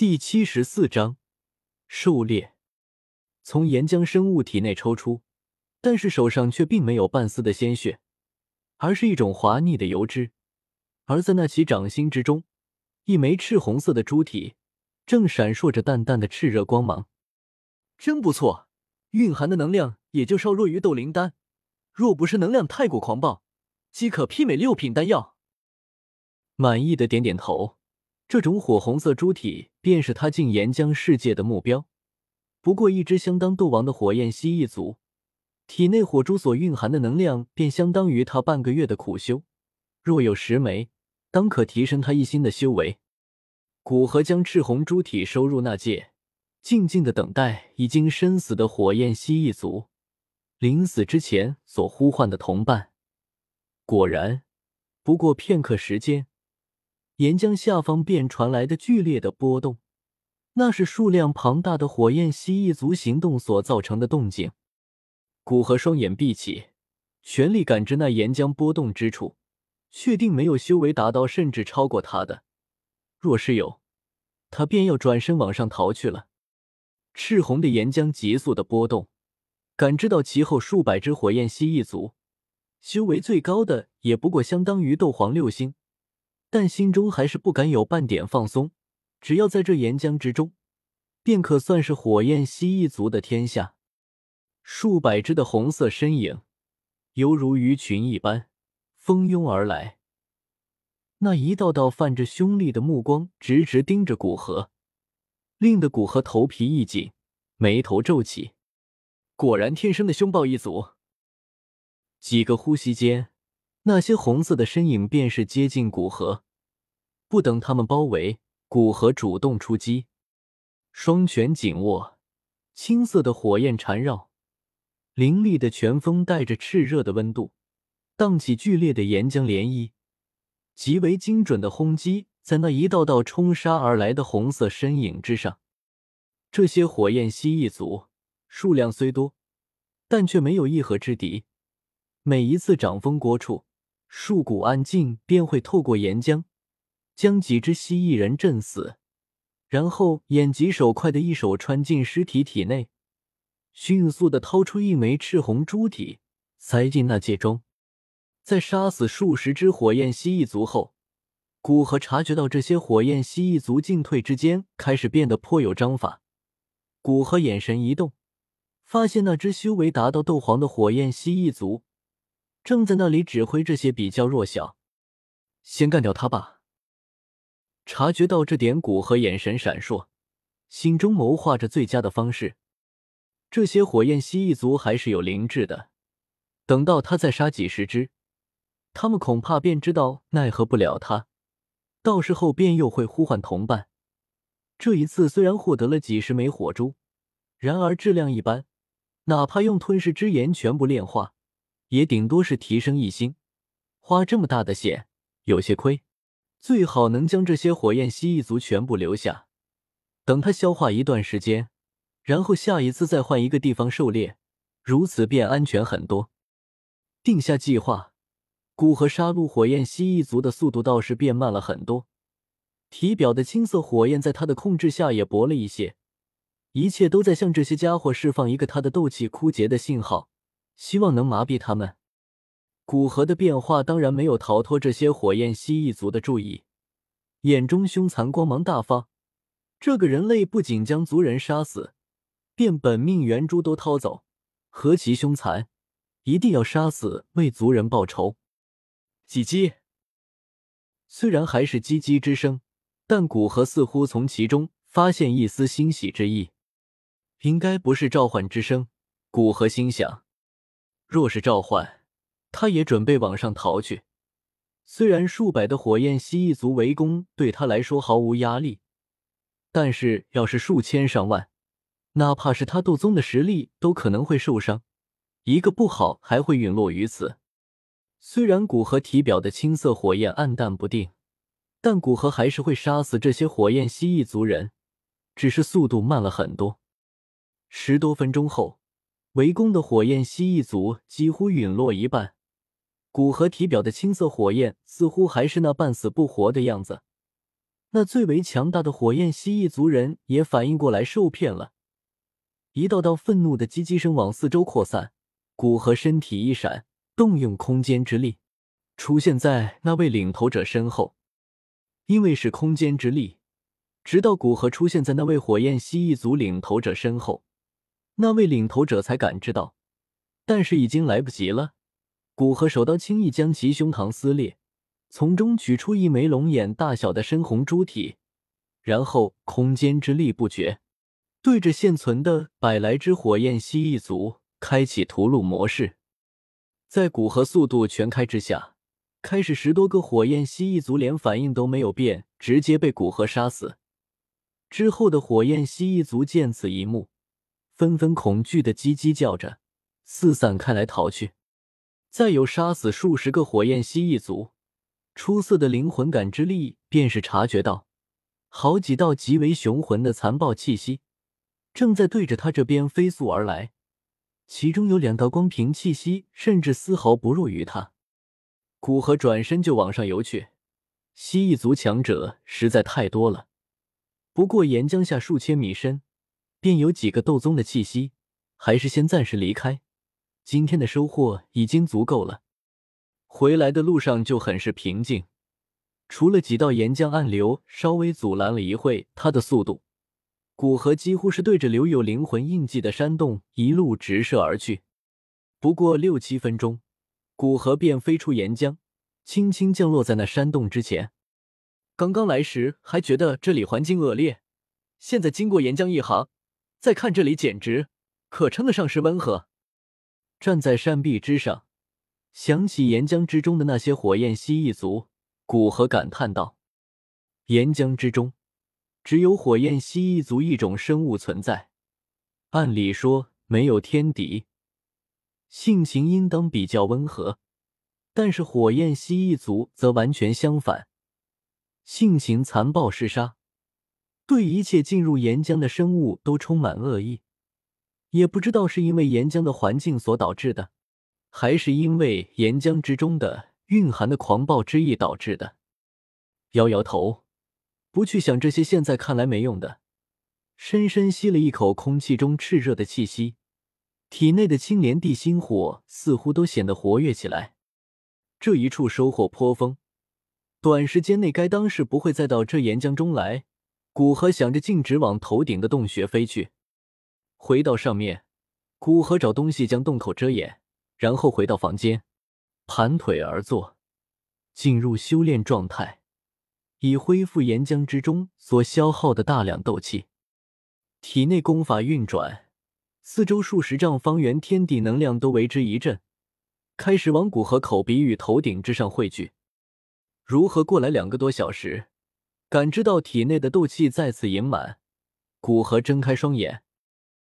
第七十四章狩猎。从岩浆生物体内抽出，但是手上却并没有半丝的鲜血，而是一种滑腻的油脂。而在那其掌心之中，一枚赤红色的珠体正闪烁着淡淡的炽热光芒。真不错，蕴含的能量也就稍弱于斗灵丹，若不是能量太过狂暴，即可媲美六品丹药。满意的点点头。这种火红色珠体便是他进岩浆世界的目标。不过，一只相当斗王的火焰蜥蜴族，体内火珠所蕴含的能量便相当于他半个月的苦修。若有十枚，当可提升他一星的修为。古河将赤红珠体收入那界，静静的等待已经身死的火焰蜥蜴族临死之前所呼唤的同伴。果然，不过片刻时间。岩浆下方便传来的剧烈的波动，那是数量庞大的火焰蜥蜴族行动所造成的动静。古河双眼闭起，全力感知那岩浆波动之处，确定没有修为达到甚至超过他的。若是有，他便要转身往上逃去了。赤红的岩浆急速的波动，感知到其后数百只火焰蜥蜴族，修为最高的也不过相当于斗皇六星。但心中还是不敢有半点放松，只要在这岩浆之中，便可算是火焰蜥蜴族的天下。数百只的红色身影，犹如鱼群一般蜂拥而来，那一道道泛着凶厉的目光，直直盯着古河，令得古河头皮一紧，眉头皱起。果然，天生的凶暴一族。几个呼吸间。那些红色的身影便是接近古河，不等他们包围，古河主动出击，双拳紧握，青色的火焰缠绕，凌厉的拳风带着炽热的温度，荡起剧烈的岩浆涟漪，极为精准的轰击在那一道道冲杀而来的红色身影之上。这些火焰蜥蜴族数量虽多，但却没有一合之敌，每一次掌风过处。树谷安静，便会透过岩浆将几只蜥蜴人震死，然后眼疾手快的一手穿进尸体体内，迅速的掏出一枚赤红珠体，塞进那戒中。在杀死数十只火焰蜥蜴族后，古河察觉到这些火焰蜥蜴族进退之间开始变得颇有章法。古河眼神一动，发现那只修为达到斗皇的火焰蜥蜴族。正在那里指挥这些比较弱小，先干掉他吧。察觉到这点，古河眼神闪烁，心中谋划着最佳的方式。这些火焰蜥蜴族还是有灵智的，等到他再杀几十只，他们恐怕便知道奈何不了他，到时候便又会呼唤同伴。这一次虽然获得了几十枚火珠，然而质量一般，哪怕用吞噬之炎全部炼化。也顶多是提升一星，花这么大的血有些亏。最好能将这些火焰蜥蜴族全部留下，等他消化一段时间，然后下一次再换一个地方狩猎，如此便安全很多。定下计划，古河杀戮火焰蜥蜴族的速度倒是变慢了很多。体表的青色火焰在他的控制下也薄了一些，一切都在向这些家伙释放一个他的斗气枯竭的信号。希望能麻痹他们。古河的变化当然没有逃脱这些火焰蜥蜴族的注意，眼中凶残光芒大发。这个人类不仅将族人杀死，便本命元珠都掏走，何其凶残！一定要杀死，为族人报仇。叽叽，虽然还是叽叽之声，但古河似乎从其中发现一丝欣喜之意。应该不是召唤之声，古河心想。若是召唤，他也准备往上逃去。虽然数百的火焰蜥蜴族围攻对他来说毫无压力，但是要是数千上万，哪怕是他斗宗的实力都可能会受伤，一个不好还会陨落于此。虽然古河体表的青色火焰暗淡不定，但古河还是会杀死这些火焰蜥蜴族人，只是速度慢了很多。十多分钟后。围攻的火焰蜥蜴族几乎陨落一半，骨和体表的青色火焰似乎还是那半死不活的样子。那最为强大的火焰蜥蜴族人也反应过来受骗了，一道道愤怒的叽叽声往四周扩散。古河身体一闪，动用空间之力，出现在那位领头者身后。因为是空间之力，直到古河出现在那位火焰蜥蜴族领头者身后，那位领头者才感知到，但是已经来不及了。古河手刀轻易将其胸膛撕裂。从中取出一枚龙眼大小的深红珠体，然后空间之力不绝，对着现存的百来只火焰蜥蜴族开启屠戮模式。在古河速度全开之下，开始十多个火焰蜥蜴族连反应都没有变，直接被古河杀死。之后的火焰蜥蜴族见此一幕，纷纷恐惧的叽叽叫着，四散开来逃去。再有杀死数十个火焰蜥蜴族。出色的灵魂感知力，便是察觉到好几道极为雄浑的残暴气息正在对着他这边飞速而来，其中有两道光凭气息，甚至丝毫不弱于他。古河转身就往上游去，蜥蜴族强者实在太多了。不过岩浆下数千米深，便有几个斗宗的气息，还是先暂时离开。今天的收获已经足够了。回来的路上就很是平静，除了几道岩浆暗流稍微阻拦了一会他的速度，古河几乎是对着留有灵魂印记的山洞一路直射而去。不过六七分钟，古河便飞出岩浆，轻轻降落在那山洞之前。刚刚来时还觉得这里环境恶劣，现在经过岩浆一行，再看这里简直可称得上是温和。站在山壁之上。想起岩浆之中的那些火焰蜥蜴族，古河感叹道：“岩浆之中，只有火焰蜥蜴族一种生物存在。按理说没有天敌，性情应当比较温和。但是火焰蜥蜴族则完全相反，性情残暴嗜杀，对一切进入岩浆的生物都充满恶意。也不知道是因为岩浆的环境所导致的。”还是因为岩浆之中的蕴含的狂暴之意导致的。摇摇头，不去想这些现在看来没用的，深深吸了一口空气中炽热的气息，体内的青莲地心火似乎都显得活跃起来。这一处收获颇丰，短时间内该当是不会再到这岩浆中来。古河想着，径直往头顶的洞穴飞去。回到上面，古河找东西将洞口遮掩。然后回到房间，盘腿而坐，进入修炼状态，以恢复岩浆之中所消耗的大量斗气。体内功法运转，四周数十丈方圆天地能量都为之一震，开始往古河口鼻与头顶之上汇聚。如何过来两个多小时，感知到体内的斗气再次盈满，古河睁开双眼，